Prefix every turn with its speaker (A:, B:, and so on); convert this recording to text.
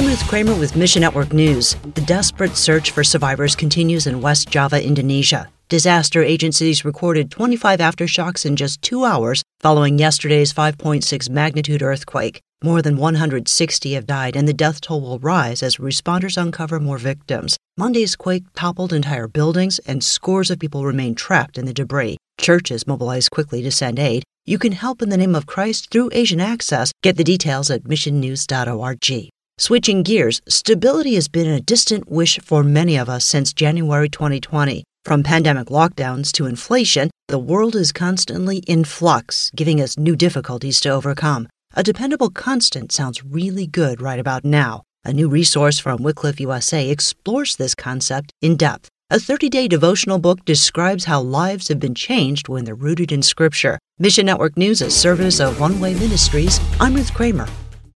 A: I'm Ruth Kramer with Mission Network News. The desperate search for survivors continues in West Java, Indonesia. Disaster agencies recorded 25 aftershocks in just two hours following yesterday's 5.6 magnitude earthquake. More than 160 have died, and the death toll will rise as responders uncover more victims. Monday's quake toppled entire buildings, and scores of people remain trapped in the debris. Churches mobilized quickly to send aid. You can help in the name of Christ through Asian Access. Get the details at missionnews.org. Switching gears, stability has been a distant wish for many of us since January 2020. From pandemic lockdowns to inflation, the world is constantly in flux, giving us new difficulties to overcome. A dependable constant sounds really good right about now. A new resource from Wycliffe USA explores this concept in depth. A 30 day devotional book describes how lives have been changed when they're rooted in Scripture. Mission Network News, a service of One Way Ministries. I'm Ruth Kramer.